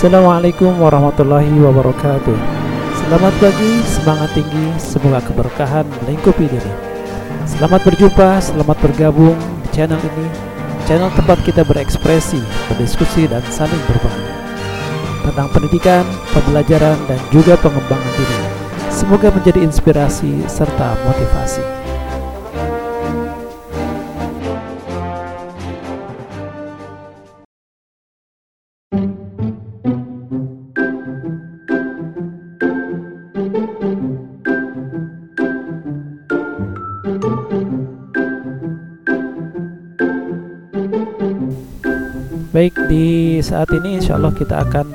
Assalamualaikum warahmatullahi wabarakatuh. Selamat pagi, semangat tinggi, semoga keberkahan melingkupi diri. Selamat berjumpa, selamat bergabung di channel ini. Channel tempat kita berekspresi, berdiskusi, dan saling berbagi. Tentang pendidikan, pembelajaran, dan juga pengembangan diri. Semoga menjadi inspirasi serta motivasi Baik, di saat ini insya Allah kita akan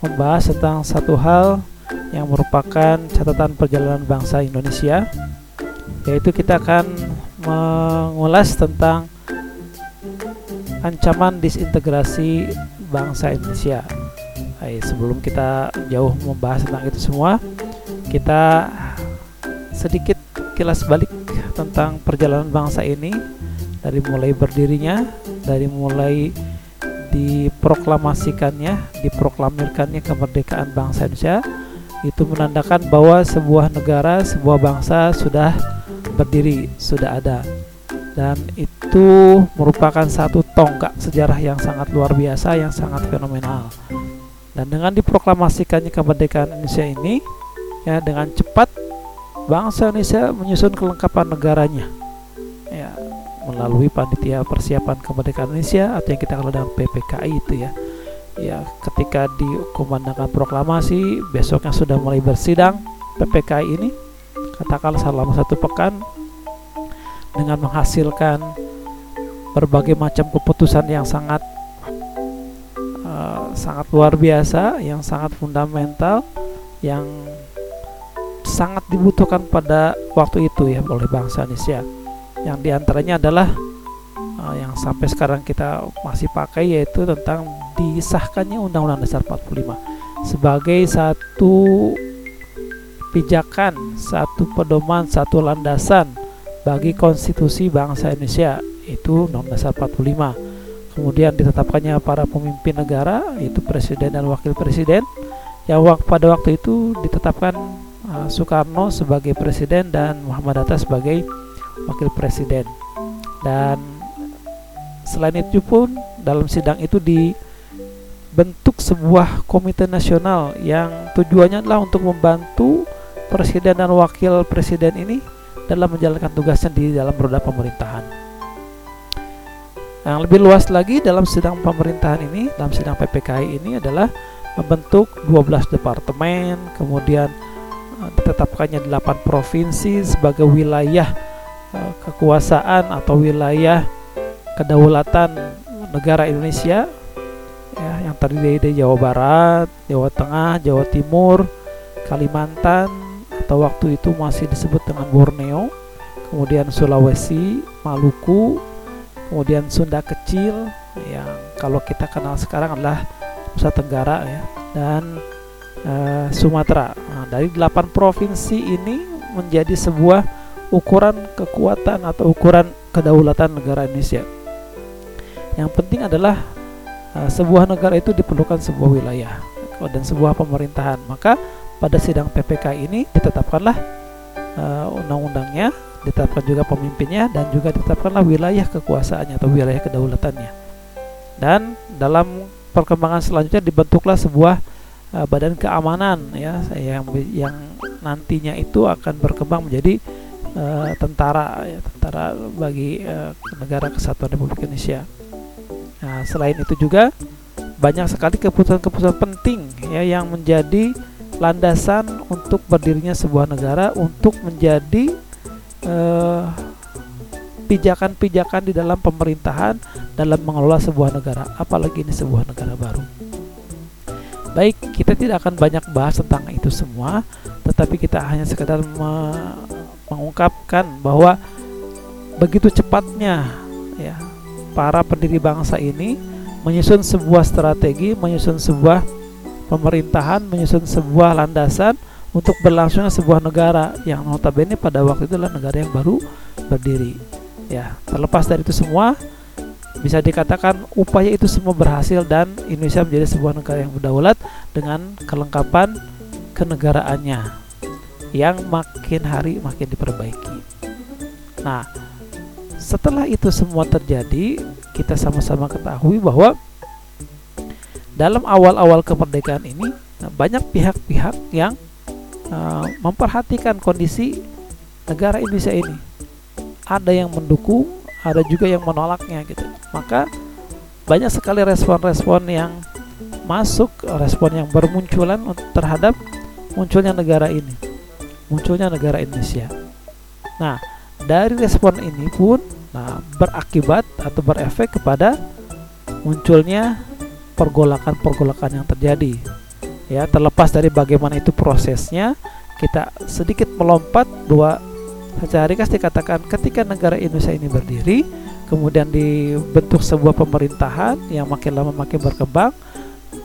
membahas tentang satu hal yang merupakan catatan perjalanan bangsa Indonesia yaitu kita akan mengulas tentang ancaman disintegrasi bangsa Indonesia. Baik, sebelum kita jauh membahas tentang itu semua kita sedikit kilas balik tentang perjalanan bangsa ini dari mulai berdirinya dari mulai diproklamasikannya, diproklamirkannya kemerdekaan bangsa Indonesia itu menandakan bahwa sebuah negara, sebuah bangsa sudah berdiri, sudah ada. Dan itu merupakan satu tonggak sejarah yang sangat luar biasa, yang sangat fenomenal. Dan dengan diproklamasikannya kemerdekaan Indonesia ini, ya dengan cepat bangsa Indonesia menyusun kelengkapan negaranya. Melalui panitia persiapan kemerdekaan Indonesia atau yang kita kenal dengan PPKI itu ya. Ya ketika dikumandangkan proklamasi besoknya sudah mulai bersidang PPKI ini katakanlah selama satu pekan dengan menghasilkan berbagai macam keputusan yang sangat uh, sangat luar biasa yang sangat fundamental yang sangat dibutuhkan pada waktu itu ya oleh bangsa Indonesia yang di antaranya adalah uh, yang sampai sekarang kita masih pakai yaitu tentang disahkannya Undang-Undang Dasar 45 sebagai satu pijakan, satu pedoman, satu landasan bagi konstitusi bangsa Indonesia itu Undang-Undang Dasar 45. Kemudian ditetapkannya para pemimpin negara yaitu presiden dan wakil presiden yang pada waktu itu ditetapkan uh, Soekarno sebagai presiden dan Muhammad Hatta sebagai wakil presiden dan selain itu pun dalam sidang itu dibentuk sebuah komite nasional yang tujuannya adalah untuk membantu presiden dan wakil presiden ini dalam menjalankan tugasnya di dalam roda pemerintahan. Yang lebih luas lagi dalam sidang pemerintahan ini, dalam sidang PPKI ini adalah membentuk 12 departemen, kemudian eh, ditetapkannya 8 provinsi sebagai wilayah kekuasaan atau wilayah kedaulatan negara Indonesia ya yang terdiri dari Jawa Barat, Jawa Tengah, Jawa Timur, Kalimantan atau waktu itu masih disebut dengan Borneo, kemudian Sulawesi, Maluku, kemudian Sunda Kecil yang kalau kita kenal sekarang adalah Nusa Tenggara ya dan uh, Sumatera. Nah, dari delapan provinsi ini menjadi sebuah ukuran kekuatan atau ukuran kedaulatan negara Indonesia. Yang penting adalah uh, sebuah negara itu diperlukan sebuah wilayah dan sebuah pemerintahan. Maka pada sidang PPK ini ditetapkanlah uh, undang-undangnya, ditetapkan juga pemimpinnya dan juga ditetapkanlah wilayah kekuasaannya atau wilayah kedaulatannya. Dan dalam perkembangan selanjutnya dibentuklah sebuah uh, badan keamanan ya yang yang nantinya itu akan berkembang menjadi uh, tentara ya, tentara bagi uh, negara kesatuan Republik Indonesia. Nah, selain itu juga banyak sekali keputusan-keputusan penting ya yang menjadi landasan untuk berdirinya sebuah negara untuk menjadi eh, pijakan-pijakan di dalam pemerintahan dalam mengelola sebuah negara, apalagi ini sebuah negara baru. Baik, kita tidak akan banyak bahas tentang itu semua, tetapi kita hanya sekedar mengungkapkan bahwa begitu cepatnya ya para pendiri bangsa ini menyusun sebuah strategi, menyusun sebuah pemerintahan, menyusun sebuah landasan untuk berlangsungnya sebuah negara yang notabene pada waktu itu adalah negara yang baru berdiri. Ya, terlepas dari itu semua, bisa dikatakan upaya itu semua berhasil dan Indonesia menjadi sebuah negara yang berdaulat dengan kelengkapan kenegaraannya yang makin hari makin diperbaiki. Nah, setelah itu semua terjadi, kita sama-sama ketahui bahwa dalam awal-awal kemerdekaan ini banyak pihak-pihak yang uh, memperhatikan kondisi negara Indonesia ini. Ada yang mendukung, ada juga yang menolaknya gitu. Maka banyak sekali respon-respon yang masuk, respon yang bermunculan terhadap munculnya negara ini, munculnya negara Indonesia. Nah, dari respon ini pun nah berakibat atau berefek kepada munculnya pergolakan-pergolakan yang terjadi. Ya, terlepas dari bagaimana itu prosesnya, kita sedikit melompat bahwa secara ringkas dikatakan ketika negara Indonesia ini berdiri, kemudian dibentuk sebuah pemerintahan yang makin lama makin berkembang,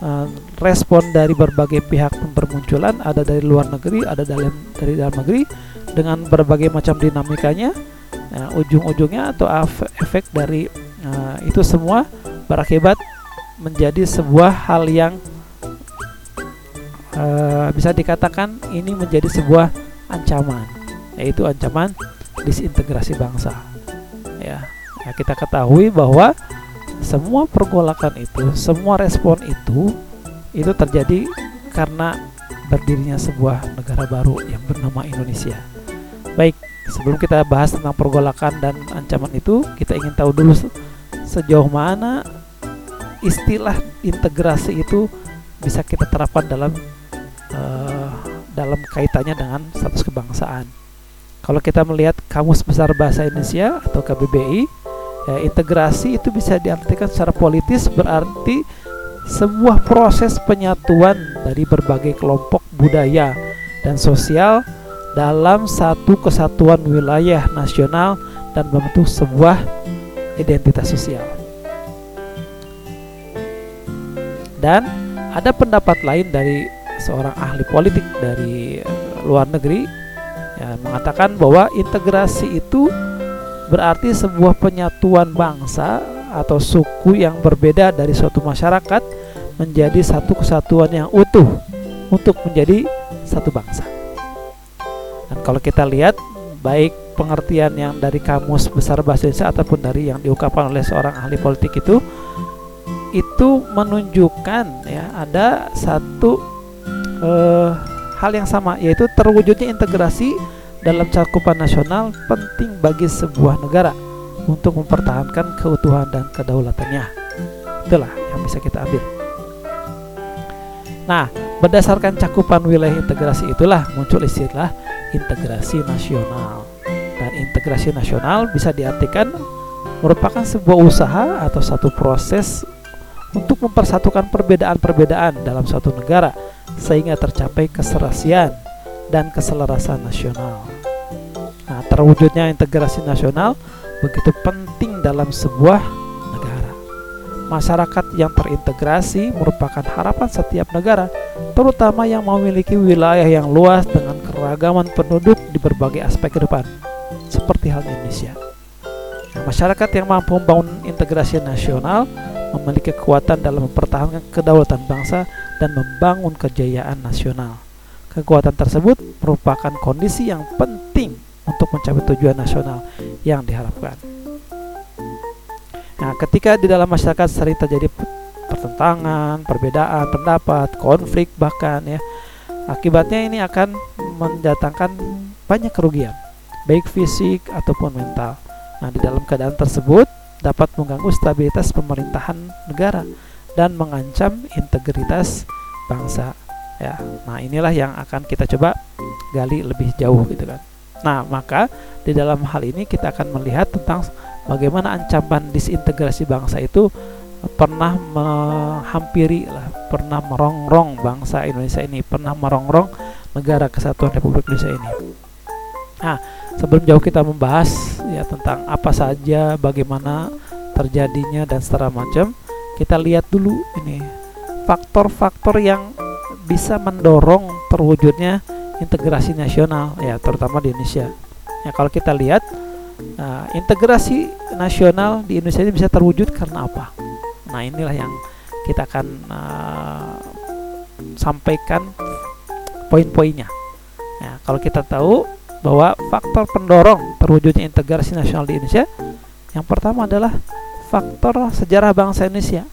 uh, respon dari berbagai pihak bermunculan, ada dari luar negeri, ada dalam dari dalam negeri dengan berbagai macam dinamikanya, uh, ujung-ujungnya atau efek dari uh, itu semua berakibat menjadi sebuah hal yang uh, bisa dikatakan ini menjadi sebuah ancaman yaitu ancaman disintegrasi bangsa. Ya, ya kita ketahui bahwa semua pergolakan itu, semua respon itu itu terjadi karena berdirinya sebuah negara baru yang bernama Indonesia. Baik, sebelum kita bahas tentang pergolakan dan ancaman itu, kita ingin tahu dulu sejauh mana istilah integrasi itu bisa kita terapkan dalam uh, dalam kaitannya dengan status kebangsaan. Kalau kita melihat Kamus Besar Bahasa Indonesia atau KBBI, ya, integrasi itu bisa diartikan secara politis berarti sebuah proses penyatuan dari berbagai kelompok budaya dan sosial dalam satu kesatuan wilayah nasional dan membentuk sebuah identitas sosial. Dan ada pendapat lain dari seorang ahli politik dari luar negeri ya, mengatakan bahwa integrasi itu berarti sebuah penyatuan bangsa atau suku yang berbeda dari suatu masyarakat menjadi satu kesatuan yang utuh untuk menjadi satu bangsa. Dan kalau kita lihat baik pengertian yang dari kamus besar bahasa Indonesia ataupun dari yang diungkapkan oleh seorang ahli politik itu itu menunjukkan ya ada satu uh, hal yang sama yaitu terwujudnya integrasi dalam cakupan nasional penting bagi sebuah negara untuk mempertahankan keutuhan dan kedaulatannya. Itulah yang bisa kita ambil. Nah, berdasarkan cakupan wilayah integrasi itulah muncul istilah integrasi nasional. Dan integrasi nasional bisa diartikan merupakan sebuah usaha atau satu proses untuk mempersatukan perbedaan-perbedaan dalam suatu negara sehingga tercapai keserasian dan keselarasan nasional. Terwujudnya integrasi nasional begitu penting dalam sebuah negara. Masyarakat yang terintegrasi merupakan harapan setiap negara, terutama yang memiliki wilayah yang luas dengan keragaman penduduk di berbagai aspek kehidupan, seperti halnya Indonesia. Masyarakat yang mampu membangun integrasi nasional memiliki kekuatan dalam mempertahankan kedaulatan bangsa dan membangun kejayaan nasional. Kekuatan tersebut merupakan kondisi yang penting untuk mencapai tujuan nasional yang diharapkan. Nah, ketika di dalam masyarakat sering terjadi pertentangan, perbedaan pendapat, konflik bahkan ya, akibatnya ini akan mendatangkan banyak kerugian, baik fisik ataupun mental. Nah, di dalam keadaan tersebut dapat mengganggu stabilitas pemerintahan negara dan mengancam integritas bangsa ya nah inilah yang akan kita coba gali lebih jauh gitu kan nah maka di dalam hal ini kita akan melihat tentang bagaimana ancaman disintegrasi bangsa itu pernah menghampiri lah pernah merongrong bangsa Indonesia ini pernah merongrong negara kesatuan Republik Indonesia ini. Nah sebelum jauh kita membahas ya tentang apa saja bagaimana terjadinya dan secara macam kita lihat dulu ini faktor-faktor yang bisa mendorong terwujudnya integrasi nasional ya terutama di Indonesia. Ya kalau kita lihat Nah, integrasi nasional di Indonesia ini bisa terwujud karena apa? Nah, inilah yang kita akan uh, sampaikan poin-poinnya. Ya, kalau kita tahu bahwa faktor pendorong terwujudnya integrasi nasional di Indonesia, yang pertama adalah faktor sejarah bangsa Indonesia.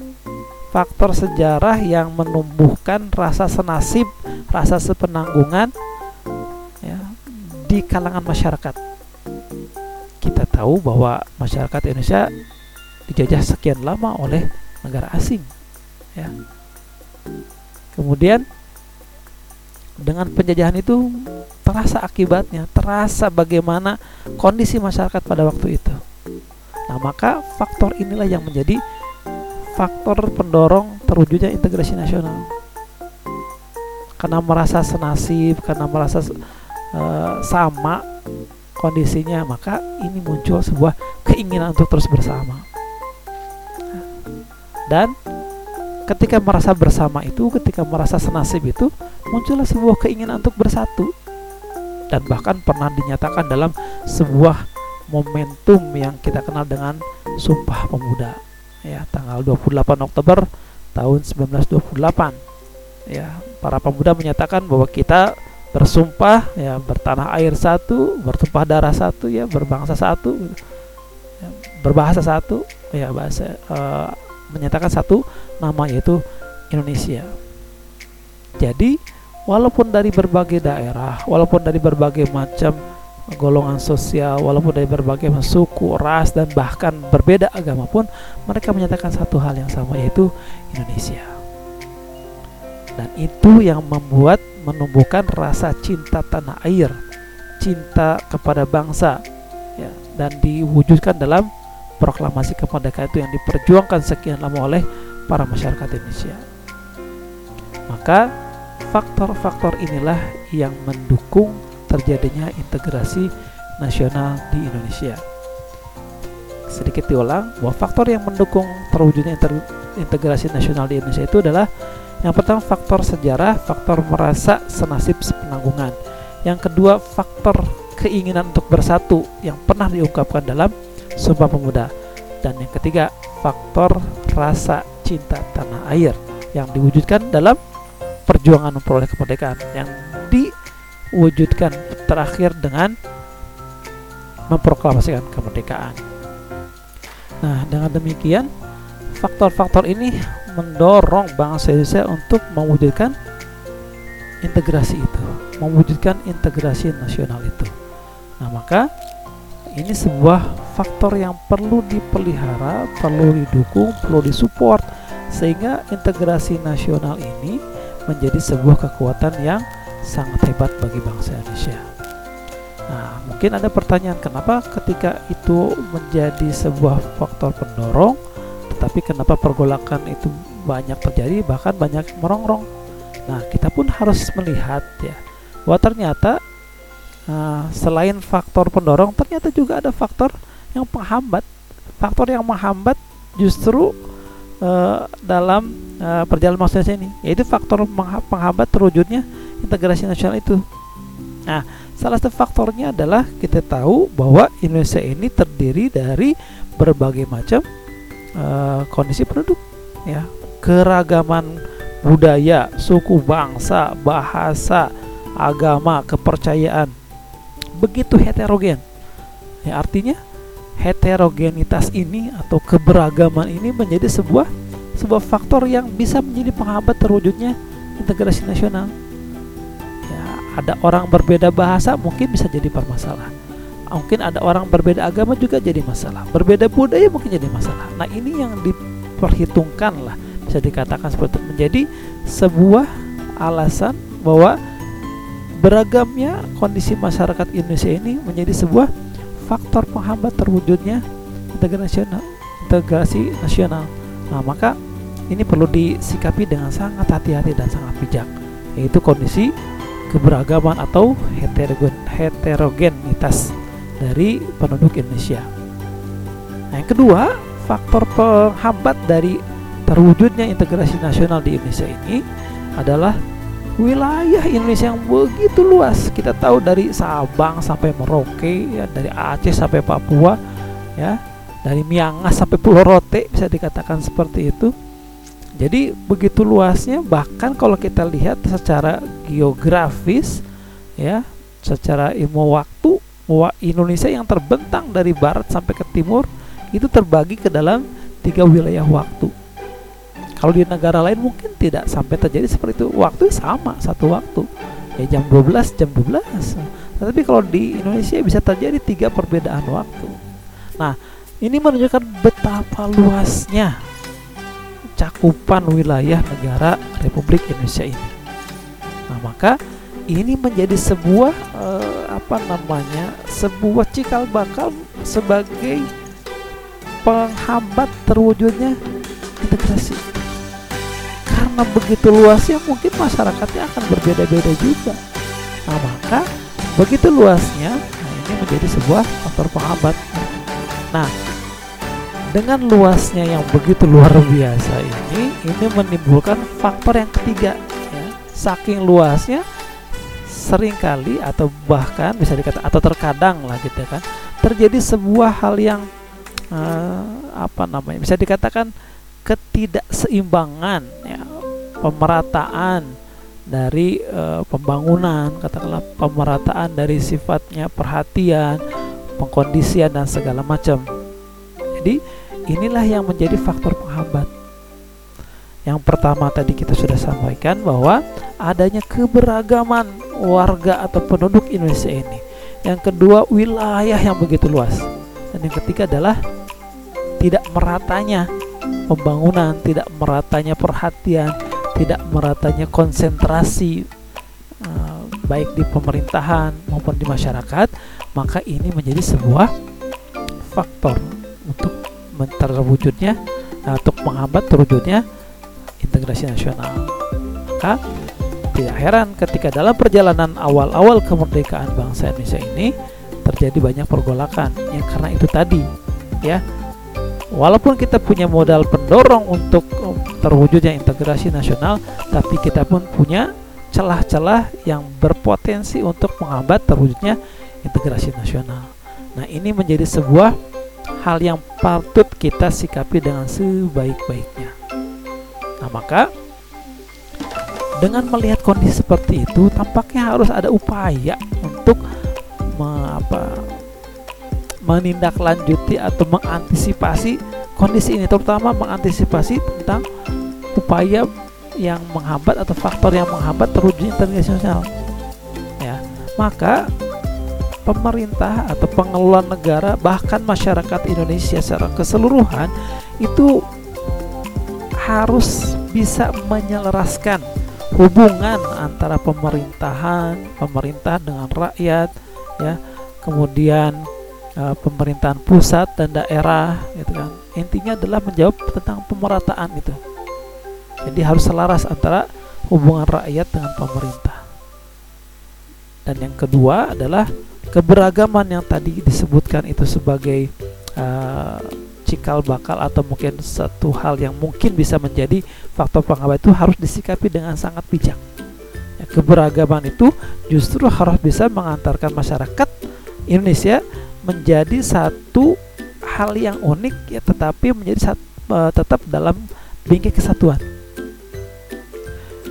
Faktor sejarah yang menumbuhkan rasa senasib, rasa sepenanggungan di kalangan masyarakat. Kita tahu bahwa masyarakat Indonesia dijajah sekian lama oleh negara asing ya. Kemudian dengan penjajahan itu terasa akibatnya terasa bagaimana kondisi masyarakat pada waktu itu. Nah maka faktor inilah yang menjadi faktor pendorong terwujudnya integrasi nasional. Karena merasa senasib karena merasa uh, sama kondisinya maka ini muncul sebuah keinginan untuk terus bersama. Dan ketika merasa bersama itu ketika merasa senasib itu muncullah sebuah keinginan untuk bersatu. Dan bahkan pernah dinyatakan dalam sebuah momentum yang kita kenal dengan Sumpah Pemuda ya tanggal 28 Oktober tahun 1928 ya para pemuda menyatakan bahwa kita bersumpah ya bertanah air satu bertumpah darah satu ya berbangsa satu ya, berbahasa satu ya bahasa uh, menyatakan satu nama yaitu Indonesia. Jadi walaupun dari berbagai daerah walaupun dari berbagai macam golongan sosial walaupun dari berbagai suku ras dan bahkan berbeda agama pun mereka menyatakan satu hal yang sama yaitu Indonesia dan itu yang membuat menumbuhkan rasa cinta tanah air, cinta kepada bangsa, ya, dan diwujudkan dalam proklamasi kemerdekaan itu yang diperjuangkan sekian lama oleh para masyarakat Indonesia. Maka faktor-faktor inilah yang mendukung terjadinya integrasi nasional di Indonesia. Sedikit diulang bahwa faktor yang mendukung terwujudnya integrasi nasional di Indonesia itu adalah yang pertama faktor sejarah, faktor merasa senasib sepenanggungan. Yang kedua faktor keinginan untuk bersatu yang pernah diungkapkan dalam Sumpah Pemuda. Dan yang ketiga faktor rasa cinta tanah air yang diwujudkan dalam perjuangan memperoleh kemerdekaan yang diwujudkan terakhir dengan memproklamasikan kemerdekaan. Nah, dengan demikian faktor-faktor ini mendorong bangsa Indonesia untuk mewujudkan integrasi itu, mewujudkan integrasi nasional itu. Nah, maka ini sebuah faktor yang perlu dipelihara, perlu didukung, perlu disupport sehingga integrasi nasional ini menjadi sebuah kekuatan yang sangat hebat bagi bangsa Indonesia. Nah, mungkin ada pertanyaan kenapa ketika itu menjadi sebuah faktor pendorong tapi kenapa pergolakan itu banyak terjadi? Bahkan banyak merongrong. Nah kita pun harus melihat ya bahwa ternyata uh, selain faktor pendorong ternyata juga ada faktor yang penghambat. Faktor yang menghambat justru uh, dalam uh, perjalanan manusia ini yaitu faktor penghambat terwujudnya integrasi nasional itu. Nah salah satu faktornya adalah kita tahu bahwa Indonesia ini terdiri dari berbagai macam uh, kondisi penduduk ya. Keragaman budaya suku bangsa bahasa agama kepercayaan. Begitu heterogen. Ya artinya heterogenitas ini atau keberagaman ini menjadi sebuah sebuah faktor yang bisa menjadi penghambat terwujudnya integrasi nasional. Ya ada orang berbeda bahasa mungkin bisa jadi permasalahan mungkin ada orang berbeda agama juga jadi masalah. Berbeda budaya mungkin jadi masalah. Nah ini yang diperhitungkan lah bisa dikatakan seperti itu. Menjadi sebuah alasan bahwa beragamnya kondisi masyarakat Indonesia ini menjadi sebuah faktor penghambat terwujudnya integrasi nasional integrasi nasional. Nah maka ini perlu disikapi dengan sangat hati-hati dan sangat bijak yaitu kondisi keberagaman atau heterogen heterogenitas dari penduduk Indonesia. Nah, yang kedua, faktor penghambat dari terwujudnya integrasi nasional di Indonesia ini adalah wilayah Indonesia yang begitu luas. Kita tahu dari Sabang sampai Merauke, ya, dari Aceh sampai Papua, ya, dari Miangas sampai Pulau Rote bisa dikatakan seperti itu. Jadi begitu luasnya bahkan kalau kita lihat secara geografis ya, secara ilmu waktu Indonesia yang terbentang dari barat sampai ke timur itu terbagi ke dalam tiga wilayah waktu kalau di negara lain mungkin tidak sampai terjadi seperti itu. Waktu sama, satu waktu. Ya jam 12, jam 12. Tapi kalau di Indonesia bisa terjadi tiga perbedaan waktu. Nah, ini menunjukkan betapa luasnya cakupan wilayah negara Republik Indonesia ini. Nah, maka ini menjadi sebuah eh, apa namanya? sebuah cikal bakal sebagai penghambat terwujudnya integrasi karena begitu luasnya mungkin masyarakatnya akan berbeda-beda juga nah maka begitu luasnya nah ini menjadi sebuah faktor penghambat nah dengan luasnya yang begitu luar biasa ini ini menimbulkan faktor yang ketiga ya. saking luasnya sering kali atau bahkan bisa dikatakan atau terkadang lah gitu ya kan terjadi sebuah hal yang uh, apa namanya bisa dikatakan ketidakseimbangan ya pemerataan dari e, pembangunan, katakanlah pemerataan dari sifatnya perhatian, pengkondisian dan segala macam. Jadi inilah yang menjadi faktor penghambat. Yang pertama tadi kita sudah sampaikan bahwa adanya keberagaman warga atau penduduk Indonesia ini. Yang kedua wilayah yang begitu luas. Dan yang ketiga adalah tidak meratanya pembangunan, tidak meratanya perhatian, tidak meratanya konsentrasi uh, baik di pemerintahan maupun di masyarakat, maka ini menjadi sebuah faktor untuk terwujudnya uh, untuk menghambat terwujudnya integrasi nasional. Maka tidak heran ketika dalam perjalanan awal-awal kemerdekaan bangsa Indonesia ini terjadi banyak pergolakan yang karena itu tadi ya walaupun kita punya modal pendorong untuk terwujudnya integrasi nasional, tapi kita pun punya celah-celah yang berpotensi untuk menghambat terwujudnya integrasi nasional. Nah, ini menjadi sebuah hal yang patut kita sikapi dengan sebaik-baiknya. Nah, maka dengan melihat kondisi seperti itu, tampaknya harus ada upaya untuk me, apa, menindaklanjuti atau mengantisipasi kondisi ini terutama mengantisipasi tentang upaya yang menghambat atau faktor yang menghambat terwujudnya integrasi sosial. Ya maka pemerintah atau pengelola negara bahkan masyarakat Indonesia secara keseluruhan itu harus bisa menyelaraskan hubungan antara pemerintahan pemerintah dengan rakyat ya. Kemudian uh, pemerintahan pusat dan daerah gitu kan. Intinya adalah menjawab tentang pemerataan itu. Jadi harus selaras antara hubungan rakyat dengan pemerintah. Dan yang kedua adalah keberagaman yang tadi disebutkan itu sebagai uh, cikal bakal atau mungkin satu hal yang mungkin bisa menjadi faktor penghambat itu harus disikapi dengan sangat bijak ya, keberagaman itu justru harus bisa mengantarkan masyarakat Indonesia menjadi satu hal yang unik ya tetapi menjadi satu, uh, tetap dalam bingkai kesatuan.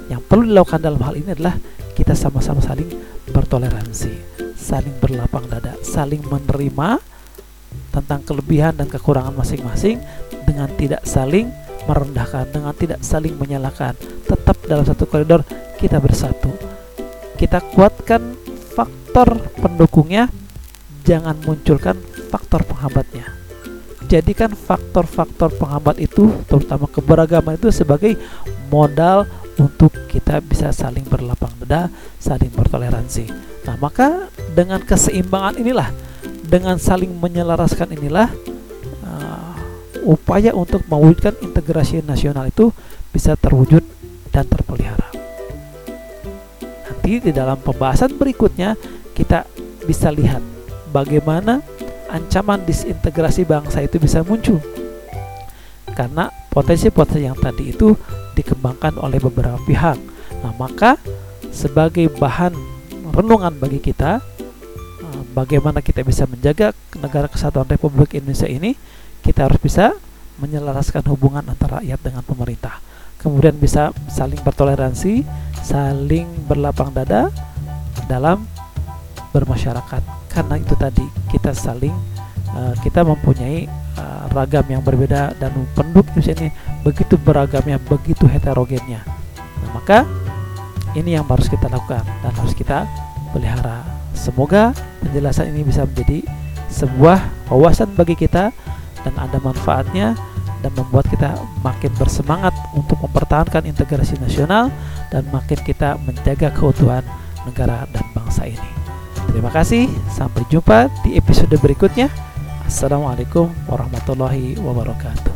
Yang perlu dilakukan dalam hal ini adalah kita sama-sama saling bertoleransi, saling berlapang dada, saling menerima tentang kelebihan dan kekurangan masing-masing dengan tidak saling merendahkan, dengan tidak saling menyalahkan. Tetap dalam satu koridor kita bersatu. Kita kuatkan faktor pendukungnya jangan munculkan faktor penghambatnya. Jadikan faktor-faktor penghambat itu, terutama keberagaman itu sebagai modal untuk kita bisa saling berlapang dada, saling bertoleransi. Nah, maka dengan keseimbangan inilah, dengan saling menyelaraskan inilah uh, upaya untuk mewujudkan integrasi nasional itu bisa terwujud dan terpelihara. Nanti di dalam pembahasan berikutnya kita bisa lihat bagaimana ancaman disintegrasi bangsa itu bisa muncul karena potensi-potensi yang tadi itu dikembangkan oleh beberapa pihak. Nah, maka sebagai bahan renungan bagi kita bagaimana kita bisa menjaga negara kesatuan Republik Indonesia ini kita harus bisa menyelaraskan hubungan antara rakyat dengan pemerintah. Kemudian bisa saling bertoleransi saling berlapang dada dalam bermasyarakat. Karena itu tadi kita saling uh, kita mempunyai uh, ragam yang berbeda dan penduduk Indonesia ini begitu beragamnya begitu heterogennya. Nah, maka ini yang harus kita lakukan dan harus kita pelihara. Semoga penjelasan ini bisa menjadi sebuah wawasan bagi kita dan ada manfaatnya dan membuat kita makin bersemangat untuk mempertahankan integrasi nasional dan makin kita menjaga keutuhan negara dan bangsa ini. Terima kasih, sampai jumpa di episode berikutnya. Assalamualaikum warahmatullahi wabarakatuh.